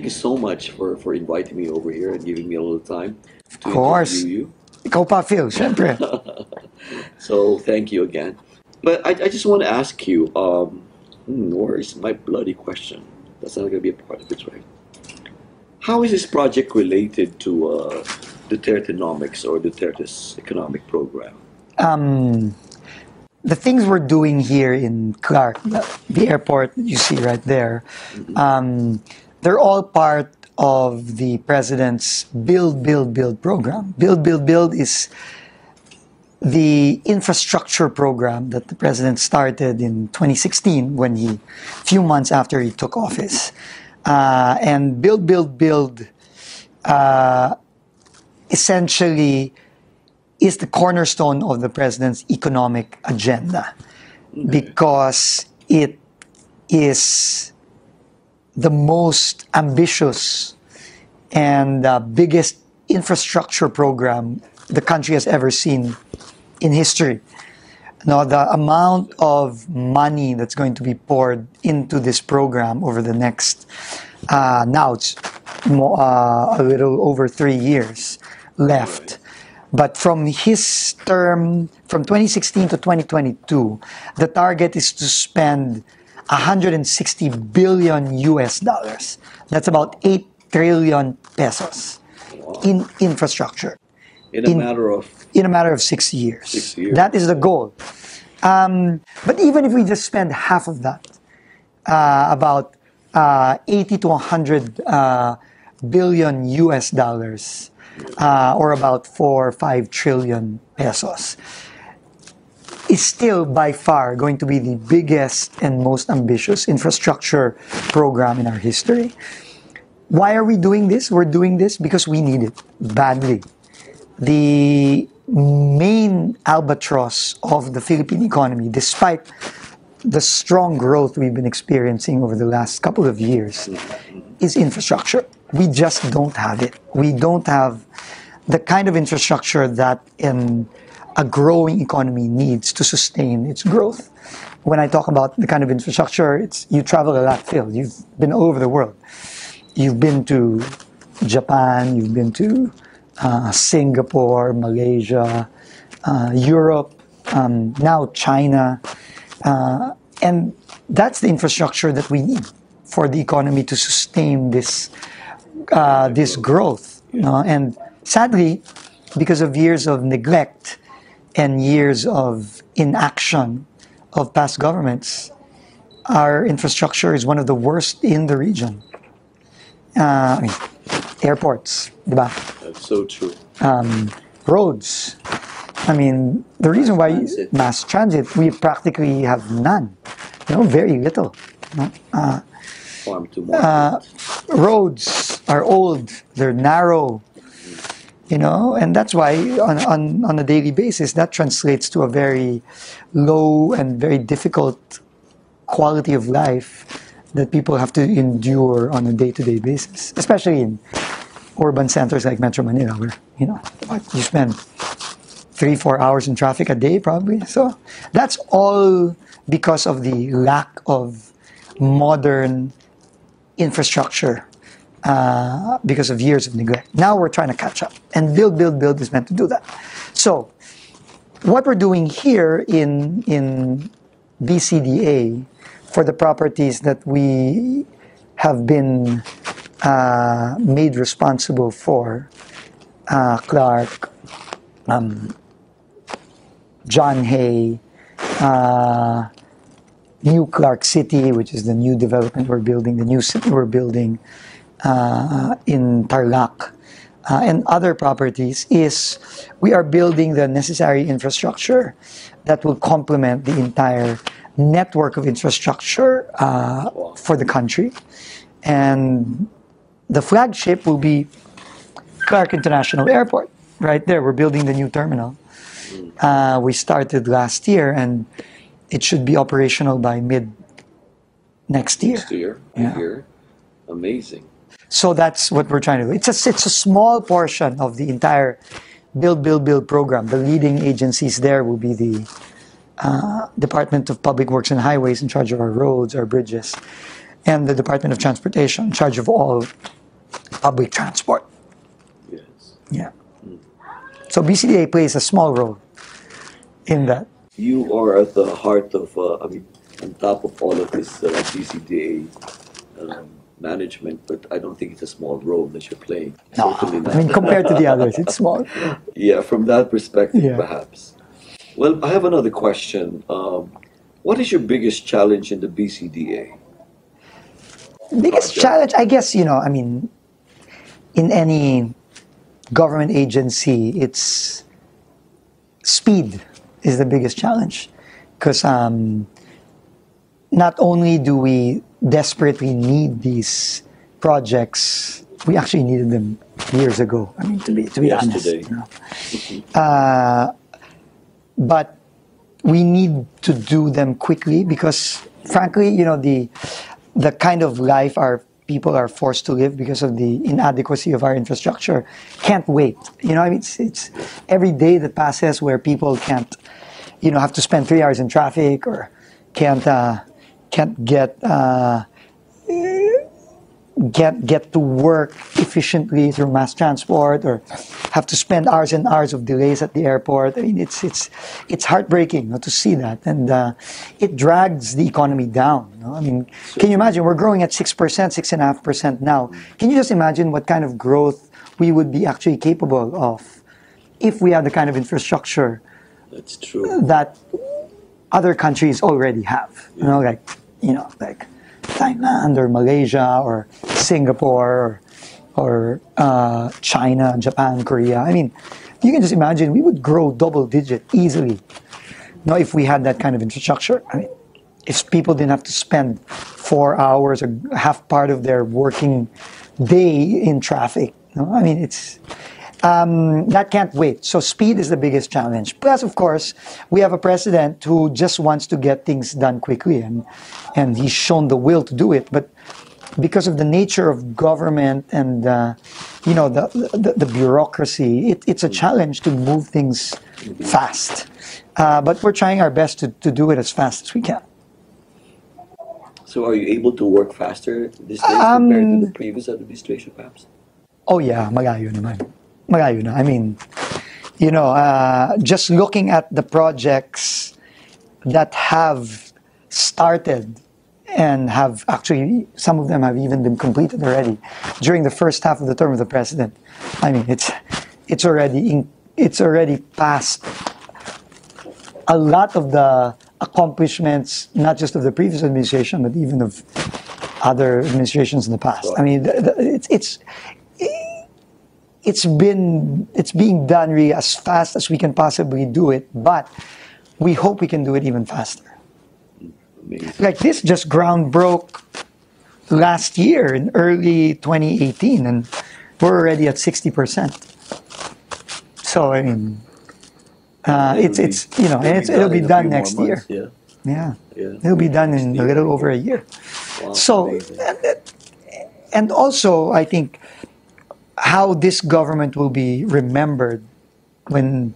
thank you so much for, for inviting me over here and giving me a little time to Of course. you. Phil, syempre. So thank you again. But I, I just want to ask you, um, hmm, where is my bloody question? That's not going to be a part of it, right? How is this project related to uh, Dutertenomics or Duterte's economic program? um, the things we're doing here in Clark, the, the airport that you see right there, um, they're all part of the president's Build, Build, Build program. Build, Build, Build is the infrastructure program that the president started in 2016 when he, a few months after he took office. Uh, and Build, Build, Build uh, essentially is the cornerstone of the president's economic agenda because it is the most ambitious and uh, biggest infrastructure program the country has ever seen in history. Now, the amount of money that's going to be poured into this program over the next, uh, now it's mo- uh, a little over three years left. But from his term, from 2016 to 2022, the target is to spend 160 billion US dollars. That's about 8 trillion pesos in infrastructure In a In- matter of in a matter of six years. Six years. That is the goal. Um, but even if we just spend half of that, uh, about uh, 80 to 100 uh, billion US dollars, uh, or about 4 or 5 trillion pesos, is still by far going to be the biggest and most ambitious infrastructure program in our history. Why are we doing this? We're doing this because we need it badly the main albatross of the Philippine economy, despite the strong growth we've been experiencing over the last couple of years, is infrastructure. We just don't have it. We don't have the kind of infrastructure that in a growing economy needs to sustain its growth. When I talk about the kind of infrastructure, it's you travel a lot, Phil. You've been all over the world. You've been to Japan, you've been to uh, Singapore, Malaysia, uh, Europe, um, now China. Uh, and that's the infrastructure that we need for the economy to sustain this, uh, this growth. And sadly, because of years of neglect and years of inaction of past governments, our infrastructure is one of the worst in the region. Uh, I mean, airports, diba? that's so true. Um, roads. I mean, the reason why transit. mass transit, we practically have none. You know, very little. you know. Uh, Farm to uh, market. roads are old, they're narrow, you know, and that's why on, on, on a daily basis that translates to a very low and very difficult quality of life that people have to endure on a day-to-day basis, especially in urban centers like Metro Manila, where you know what, you spend three, four hours in traffic a day probably. So that's all because of the lack of modern infrastructure uh, because of years of neglect. Now we're trying to catch up, and build, build, build is meant to do that. So, what we're doing here in in BCDA for the properties that we have been uh, made responsible for, uh, Clark, um, John Hay, uh, New Clark City, which is the new development we're building, the new city we're building uh, in Tarlac, uh, and other properties, is we are building the necessary infrastructure that will complement the entire network of infrastructure uh, for the country. And the flagship will be Clark International Airport. Right there, we're building the new terminal. Uh, we started last year, and it should be operational by mid next year. Next year, Yeah. year. Amazing. So that's what we're trying to do. It's a, it's a small portion of the entire Build, Build, Build program. The leading agencies there will be the uh, Department of Public Works and Highways in charge of our roads, our bridges, and the Department of Transportation in charge of all public transport. Yes. Yeah. So BCDA plays a small role in that. You are at the heart of, uh, I mean, on top of all of this uh, BCDA um, management, but I don't think it's a small role that you're playing. No. I mean compared to the others, it's small. Yeah, from that perspective, Yeah. perhaps. Well, I have another question. Um, what is your biggest challenge in the BCDA? biggest Project. challenge, I guess, you know, I mean, in any government agency, it's speed is the biggest challenge. Because um, not only do we desperately need these projects, we actually needed them years ago. I mean, to be, to be honest. Yesterday. you know. Uh, but we need to do them quickly because frankly you know the the kind of life our people are forced to live because of the inadequacy of our infrastructure can't wait you know I mean, it's, it's every day that passes where people can't you know have to spend three hours in traffic or can't uh, can't get uh, get get to work efficiently through mass transport or have to spend hours and hours of delays at the airport. I mean, it's it's it's heartbreaking you know, to see that, and uh, it drags the economy down. you know? I mean, can you imagine? We're growing at six percent, six and a half percent now. Can you just imagine what kind of growth we would be actually capable of if we had the kind of infrastructure That's true. that other countries already have. You know, like you know, like Thailand or Malaysia or Singapore or, or uh, China, Japan, Korea. I mean, you can just imagine we would grow double digit easily. Now, if we had that kind of infrastructure, I mean, if people didn't have to spend four hours or half part of their working day in traffic, you know, I mean, it's um, that can't wait. So speed is the biggest challenge. Plus, of course, we have a president who just wants to get things done quickly, and and he's shown the will to do it. But because of the nature of government and uh, you know the, the the bureaucracy, it, it's a challenge to move things fast. Uh, but we're trying our best to, to do it as fast as we can. So, are you able to work faster these days Um, compared to the previous administration, perhaps? Oh yeah, malayo naman. Na. I mean, you know, uh, just looking at the projects that have started and have actually, some of them have even been completed already during the first half of the term of the president. I mean, it's it's already in, it's already past a lot of the accomplishments, not just of the previous administration, but even of other administrations in the past. I mean, it's it's it's been it's being done really as fast as we can possibly do it, but we hope we can do it even faster. Amazing. Like this just ground broke last year in early 2018, and we're already at 60 percent. So I mean, uh, it's it's you know, it's, it'll be done next year. months, Yeah. Yeah, Yeah. it'll be done in a little over a year. Wow, So, amazing. and, and also, I think how this government will be remembered when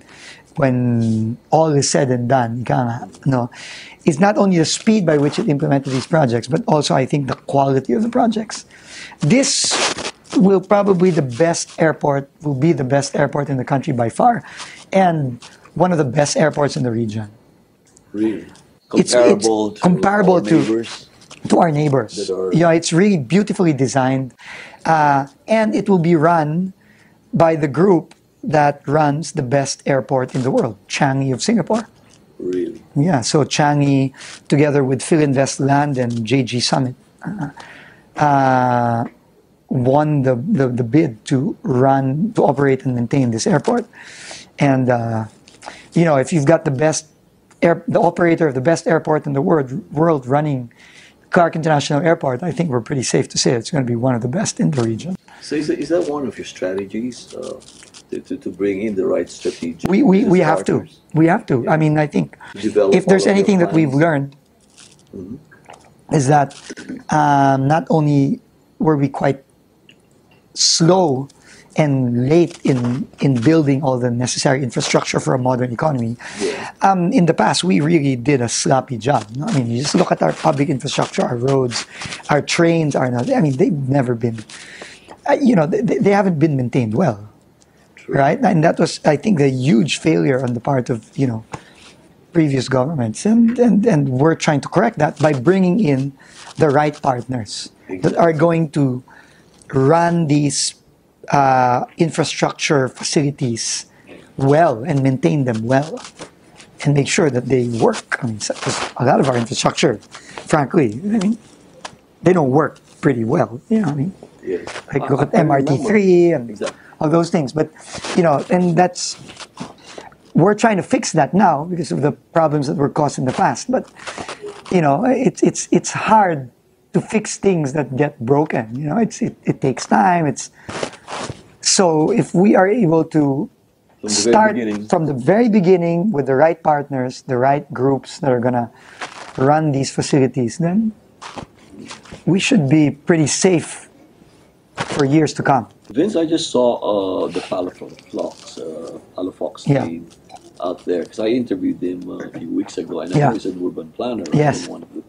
when all is said and done, no, is not only the speed by which it implemented these projects, but also I think the quality of the projects. This will probably the best airport will be the best airport in the country by far, and one of the best airports in the region Really? It's- it's Comparable to comparable our to- neighbors? to our neighbors. Are- You it's really beautifully designed, uh, and it will be run by the group that runs the best airport in the world, Changi of Singapore. Really? Yeah, so Changi, together with Filinvest Land and JG Summit, uh, uh, won the, the, the bid to run, to operate and maintain this airport. And, uh, you know, if you've got the best, air, the operator of the best airport in the world, world running Clark International Airport, I think we're pretty safe to say it's going to be one of the best in the region. So is that, is that one of your strategies uh, to, to, to bring in the right strategic We, we, we have to. We have to. I mean, I think Develop if there's all of your anything that we've learned is that um, not only were we quite slow and late in in building all the necessary infrastructure for a modern economy. Um, in the past, we really did a sloppy job. no? I mean, you just look at our public infrastructure, our roads, our trains are not. I mean, they've never been. Uh, you know, they, they haven't been maintained well, right? And that was, I think, a huge failure on the part of you know previous governments, and and and we're trying to correct that by bringing in the right partners that are going to run these uh, infrastructure facilities well and maintain them well and make sure that they work. I mean, a lot of our infrastructure, frankly, I mean, they don't work pretty well. You know, what I mean, Yeah. like look at MRT3 and Exactly. all those things. But you know, and that's we're trying to fix that now because of the problems that were caused in the past. But you know, it's it's it's hard to fix things that get broken. You know, it's it, it takes time. It's so if we are able to From start from the very beginning with the right partners, the right groups that are gonna run these facilities, then we should be pretty safe for years to come. Vince, I just saw uh, the Palafox, uh, Palafox Yeah. team out there because I interviewed him uh, a few weeks ago, and I Yeah. know he's an urban planner. Yes. One of the,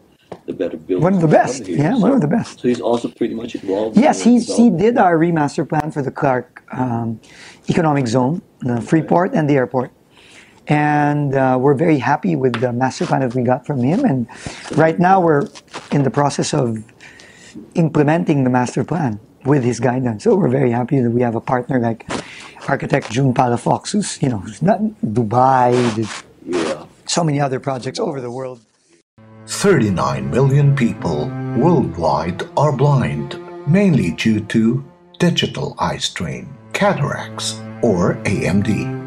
the better builders. One of the best. here. Yeah, one of the best. So he's also pretty much involved. Yes, in he's, he did our remaster plan for the Clark um, Economic Zone, the Freeport and the airport. And uh, we're very happy with the master plan that we got from him. And right now we're in the process of implementing the master plan with his guidance. So we're very happy that we have a partner like architect Jun Palafox, who's, you know, who's not Dubai, Yeah. so many other projects over the world. 39 million people worldwide are blind, mainly due to digital eye strain, cataracts, or AMD.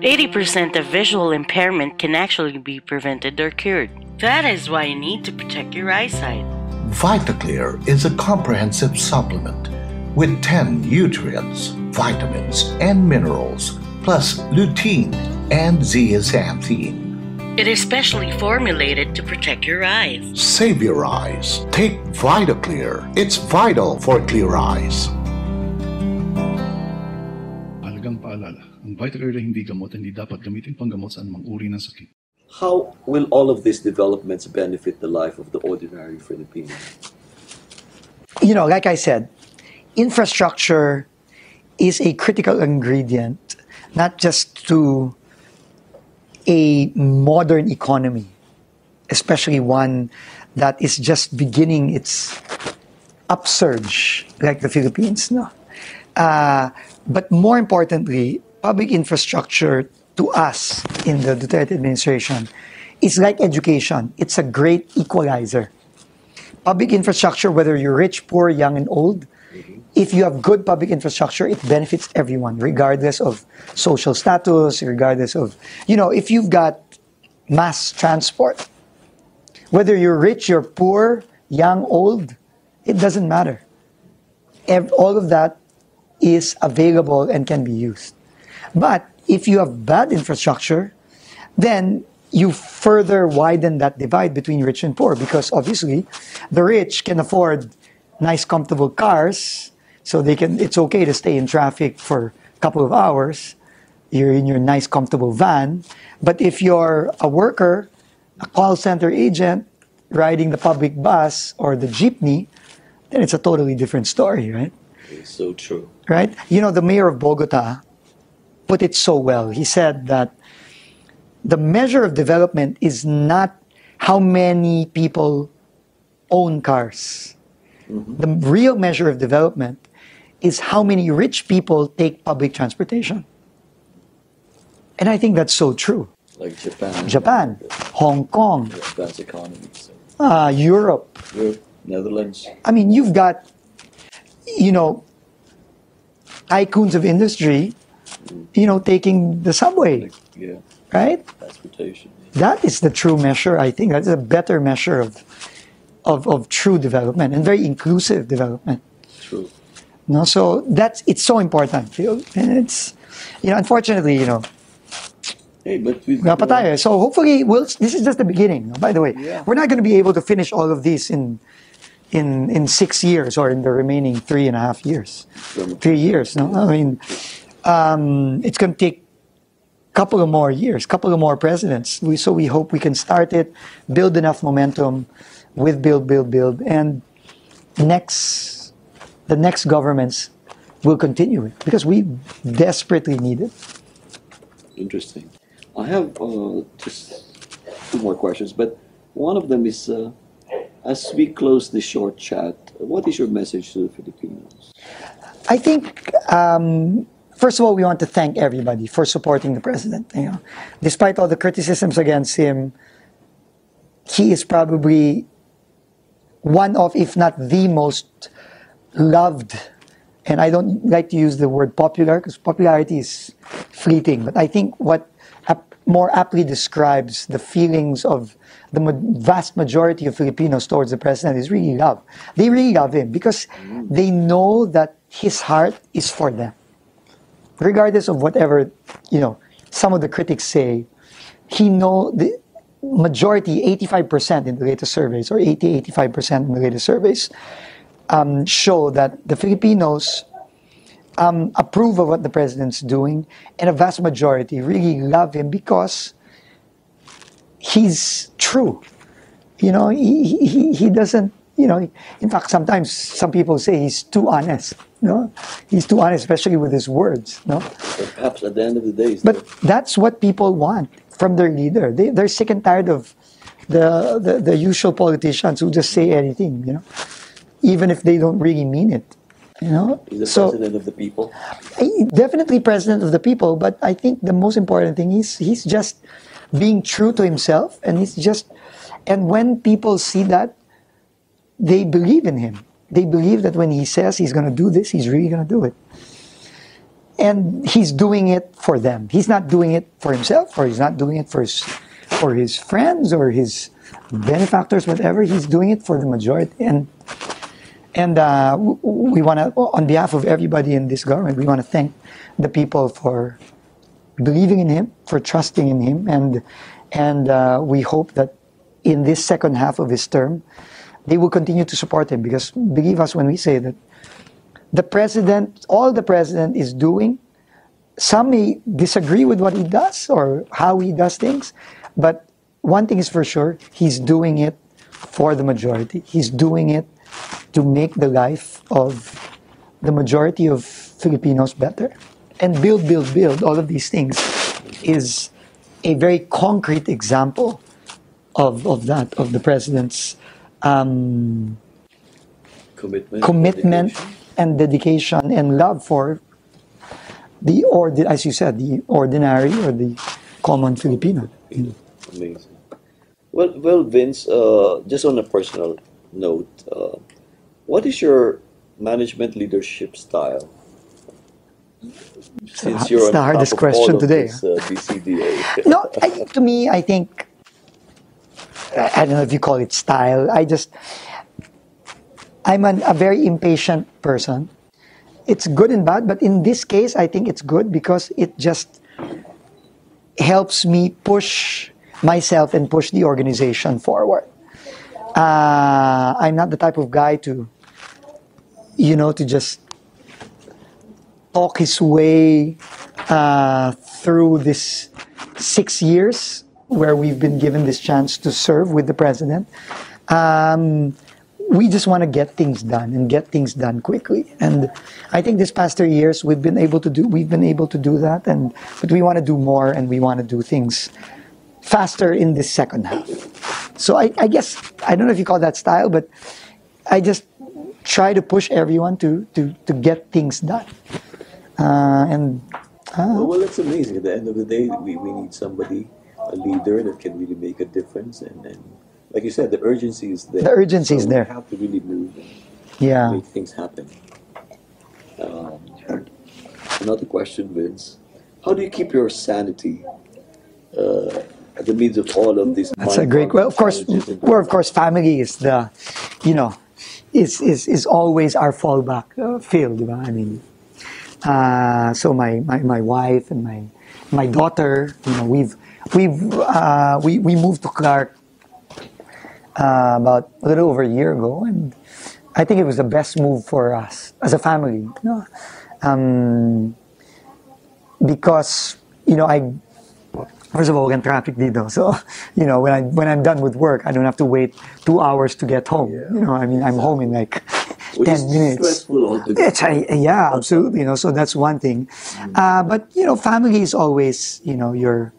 80% of visual impairment can actually be prevented or cured. That is why you need to protect your eyesight. VitaClear is a comprehensive supplement with 10 nutrients, vitamins, and minerals, plus lutein and zeaxanthin. It is specially formulated to protect your eyes. Save your eyes. Take VitaClear. It's vital for clear eyes. Mahalagang paalala, ang VitaClear ay hindi gamot hindi dapat gamitin panggamot sa anumang uri ng sakit. How will all of these developments benefit the life of the ordinary Filipino? you know, like I said, infrastructure is a critical ingredient, not just to a modern economy, especially one that is just beginning its upsurge, like the Philippines. No, uh, but more importantly, public infrastructure to us in the Duterte administration is like education. It's a great equalizer public infrastructure, whether you're rich, poor, young, and old, if you have good public infrastructure, it benefits everyone, regardless of social status, regardless of, you know, if you've got mass transport, whether you're rich, you're poor, young, old, it doesn't matter. All of that is available and can be used. But if you have bad infrastructure, then you further widen that divide between rich and poor because obviously the rich can afford nice comfortable cars so they can it's okay to stay in traffic for a couple of hours you're in your nice comfortable van but if you're a worker a call center agent riding the public bus or the jeepney then it's a totally different story right It's so true. right? You know, the mayor of Bogota put it so well. He said that the measure of development is not how many people own cars. The real measure of development is how many rich people take public transportation. And I think that's so true. Like Japan. Japan, Hong Kong, Advanced economies. uh, Europe, Europe, Netherlands. I mean, you've got, you know, tycoons of industry, you know, taking the subway, Like, yeah, right? transportation. That is the true measure. I think that's a better measure of, of, of true development and very inclusive development. True. No, so that's it's so important, Phil. And it's, you know, unfortunately, you know, Hey, but we. tayo. So hopefully, we'll, this is just the beginning. By the way, Yeah. we're not going to be able to finish all of these in in in six years or in the remaining three and a half years, three years. No, I mean, um, it's going to take a couple of more years, couple of more presidents. We, so we hope we can start it, build enough momentum with build, build, build, and next the next governments will continue it because we desperately need it. Interesting. I have uh, just two more questions, but one of them is uh, as we close this short chat, what is your message to the Filipinos? I think, um, first of all, we want to thank everybody for supporting the president. You know, despite all the criticisms against him, he is probably one of, if not the most loved. And I don't like to use the word popular because popularity is fleeting. But I think what ap- more aptly describes the feelings of the ma- vast majority of Filipinos towards the president is really love. They really love him because they know that his heart is for them. Regardless of whatever, you know, some of the critics say, he know the majority, 85% in the latest surveys, or 80, 85% in the latest surveys, um, show that the Filipinos um, approve of what the president's doing, and a vast majority really love him because he's true. You know, he, he, he doesn't, you know, in fact, sometimes some people say he's too honest. No, he's too honest, especially with his words. No, Perhaps at the end of the day, but that's what people want from their leader. They, they're sick and tired of the, the, the usual politicians who just say anything, you know, even if they don't really mean it. You know, he's the so president of the people. Definitely president of the people. But I think the most important thing is he's just being true to himself, and he's just. And when people see that, they believe in him. They believe that when he says he's going to do this, he's really going to do it. And he's doing it for them. He's not doing it for himself, or he's not doing it for his, for his friends or his benefactors, whatever. He's doing it for the majority. And and uh, we want to, on behalf of everybody in this government, we want to thank the people for believing in him, for trusting in him, and and uh, we hope that in this second half of his term, they will continue to support him. Because believe us when we say that the president, all the president is doing, some may disagree with what he does or how he does things, but one thing is for sure, he's doing it for the majority. He's doing it to make the life of the majority of Filipinos better. And build, build, build, all of these things is a very concrete example of, of that, of the president's um, Commitment. commitment dedication. And dedication and love for the or as you said the ordinary or the common Filipino. Amazing. Well, well, Vince. Uh, just on a personal note, uh, what is your management leadership style? Since It's the hardest question of today, This, uh, BCDA. No, I, to me, I think I I don't know if you call it style. I just I'm an, a very impatient person. It's good and bad, but in this case, I think it's good because it just helps me push myself and push the organization forward. Uh, I'm not the type of guy to, you know, to just talk his way uh, through this six years where we've been given this chance to serve with the president. Um, we just want to get things done and get things done quickly. And I think this past three years we've been able to do we've been able to do that. And but we want to do more and we want to do things faster in this second half. So I, I guess I don't know if you call that style, but I just try to push everyone to to to get things done. Uh, and well, well, that's amazing. At the end of the day, we, we need somebody, a leader that can really make a difference. And, and like you said, the urgency is there. The urgency is there. We have to really move and yeah. make things happen. Um, another question, Vince. How do you keep your sanity uh, at the midst of all of these? That's a great. Well, of course, well, of course, family is the, you know, is is is always our fallback uh, field. diba? I mean, uh, so my, my my wife and my my daughter, you know, we've we've uh, we we moved to Clark uh, about a little over a year ago, and I think it was the best move for us as a family. You know? um, because you know I first of all walang traffic dito. So you know when I when I'm done with work, I don't have to wait two hours to get home. You know, I mean I'm home in like Which ten minutes. It's, I, yeah, absolutely. You know, so that's one thing. Uh, but you know, family is always you know your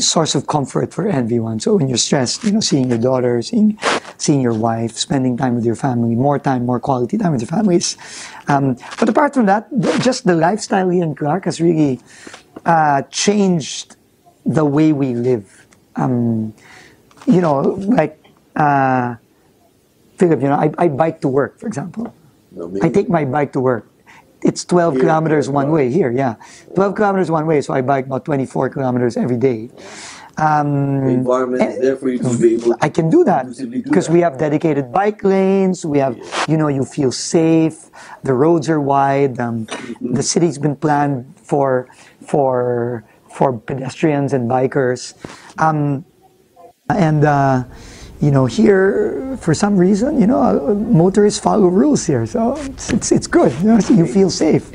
source of comfort for everyone. So when you're stressed, you know, seeing your daughter, seeing seeing your wife, spending time with your family, more time, more quality time with your families. Um, but apart from that, just the lifestyle here in Clark has really uh, changed the way we live. Um, you know, like. Uh, Philip, you know, I, I bike to work, for example. No, I take my bike to work. It's 12 Here, kilometers one way here, yeah. 12 kilometers one way, so I bike about 24 kilometers every day. Um, The environment is there for you to be able to I can do that because we have dedicated bike lanes. We have, you know, you feel safe. The roads are wide. Um, the city's been planned for for for pedestrians and bikers. Um, and uh, you know, here for some reason, you know, uh, motorists follow rules here, so it's it's, it's good. You know, so you feel safe.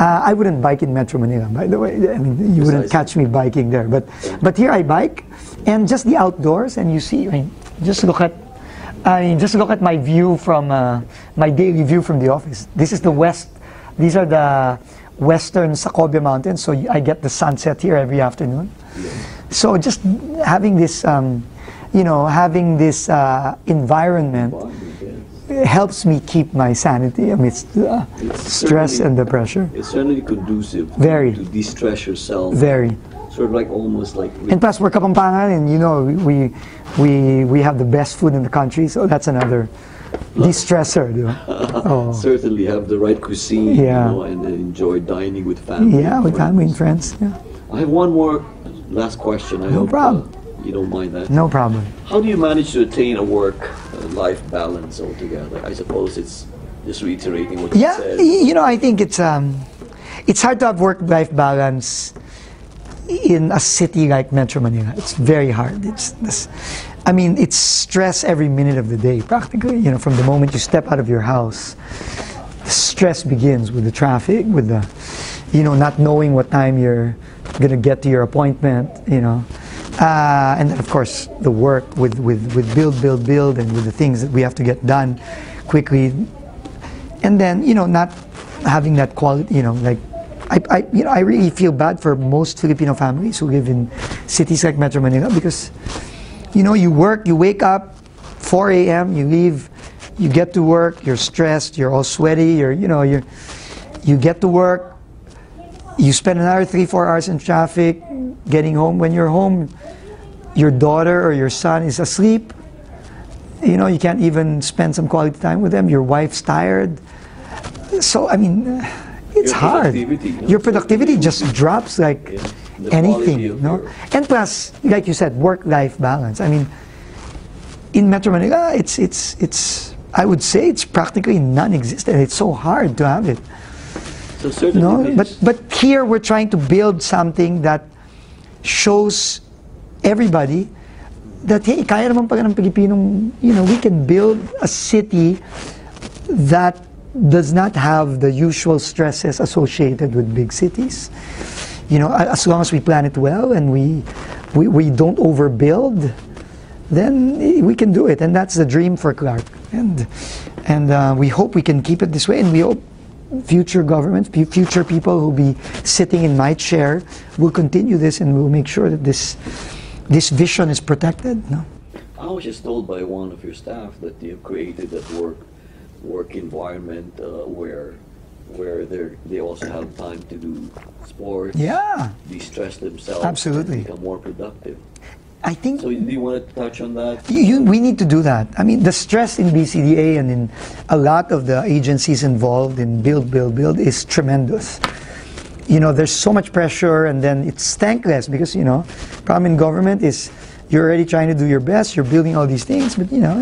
Uh, I wouldn't bike in Metro Manila, by the way. I mean, you wouldn't catch me biking there, but but here I bike, and just the outdoors, and you see, I mean, just look at. I mean, just look at my view from uh, my daily view from the office. This is the west. These are the western Sacobia Mountains, so I get the sunset here every afternoon. So just having this, um, you know, having this uh, environment helps me keep my sanity amidst the stress and the pressure. It's certainly conducive Very. to de-stress yourself. Very. Sort of like almost like And plus, we're Kapampangan, and you know, we we we have the best food in the country, so that's another de-stressor. di ba? Oh. certainly have the right cuisine, Yeah. you know, and, enjoy dining with family. Yeah, with family and friends. friends. Yeah. I have one more last question. I No hope problem. Uh, you don't mind that. No problem. How do you manage to attain a work-life balance altogether? I suppose it's just reiterating what you said. you know, I think it's um, it's hard to have work-life balance in a city like Metro Manila. It's very hard. It's this, I mean, it's stress every minute of the day, practically. You know, from the moment you step out of your house, the stress begins with the traffic, with the, you know, not knowing what time you're gonna get to your appointment. You know. Uh, and then, of course, the work with, with, with build, build, build, and with the things that we have to get done quickly and then you know not having that quality you know like I, I you know I really feel bad for most Filipino families who live in cities like Metro Manila because you know you work you wake up 4 a.m. you leave you get to work you're stressed you're all sweaty you're you know you're you get to work you spend another three four hours in traffic getting home. When you're home your daughter or your son is asleep you know you can't even spend some quality time with them. Your wife's tired. So i mean it's Your hard. productivity, you your productivity just drops like Yeah. Anything quality you know your- and plus like you said work life balance. I mean in metro manila it's it's it's i would say it's practically non-existent. It's so hard to have it. So certainly, no, but but here we're trying to build something that shows everybody that hey, kaya naman pala ng Pilipinong, you know, we can build a city that does not have the usual stresses associated with big cities. You know, as long as we plan it well and we we, we don't overbuild, then we can do it, and that's the dream for Clark. And and uh, we hope we can keep it this way, and we hope future governments, fu- future people who'll be sitting in my chair will continue this, and we'll make sure that this this vision is protected. No? I was just told by one of your staff that you created that work work environment uh, where where they they also have time to do sports, Yeah, de-stress themselves, Absolutely. and become more productive. I think So, do you want to touch on that? You, you- we need to do that. I mean, the stress in BCDA and in a lot of the agencies involved in build, build, build is tremendous. You know, there's so much pressure, and then it's thankless because you know, problem in government is you're already trying to do your best, you're building all these things, but you know,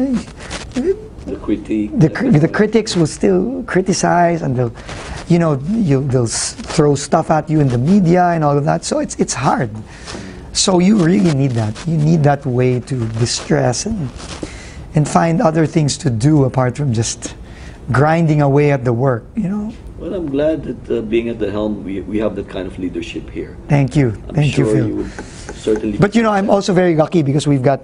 The critique. the, the critics will still criticize and they'll, you know, you, they'll s- throw stuff at you in the media and all of that. So it's it's hard. So you really need that. You need that way to distress and and find other things to do apart from just grinding away at the work. You know. Well, I'm glad that uh, being at the helm, we, we have that kind of leadership here. Thank you, I'm thank sure you, Phil. you certainly. But you know, I'm also very lucky because we've got,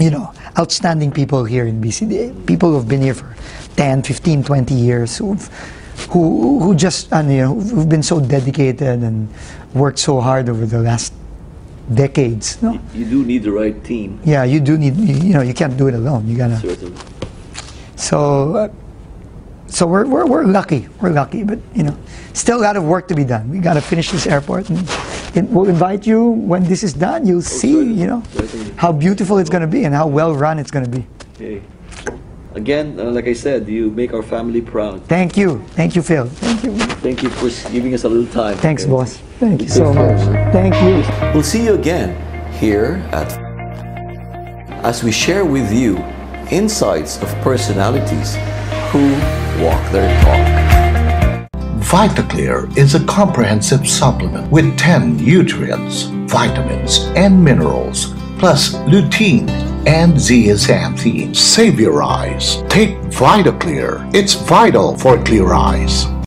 you know, outstanding people here in BCDA. People who've been here for 10, 15, 20 years, who've, who, who just, uh, you know, who've been so dedicated and worked so hard over the last decades. No? you do need the right team, Yeah, you do need, you you know, you can't do it alone. You gotta. certainly. So, uh, so we're, we're, we're lucky. We're lucky, but you know, still a lot of work to be done. We got to finish this airport, and it, we'll invite you when this is done. You'll see, certainly, you know, certainly. how beautiful it's going to be and how well run it's going to be. Okay. Again, uh, like I said, you make our family proud. Thank you, thank you, Phil. Thank you. Thank you for giving us a little time. Thanks, okay? boss. Thank you so much. Thank you. We'll see you again here at as we share with you insights of personalities who walk their talk. VitaClear is a comprehensive supplement with 10 nutrients, vitamins, and minerals, plus lutein and zeaxanthin. Save your eyes. Take VitaClear. It's vital for clear eyes.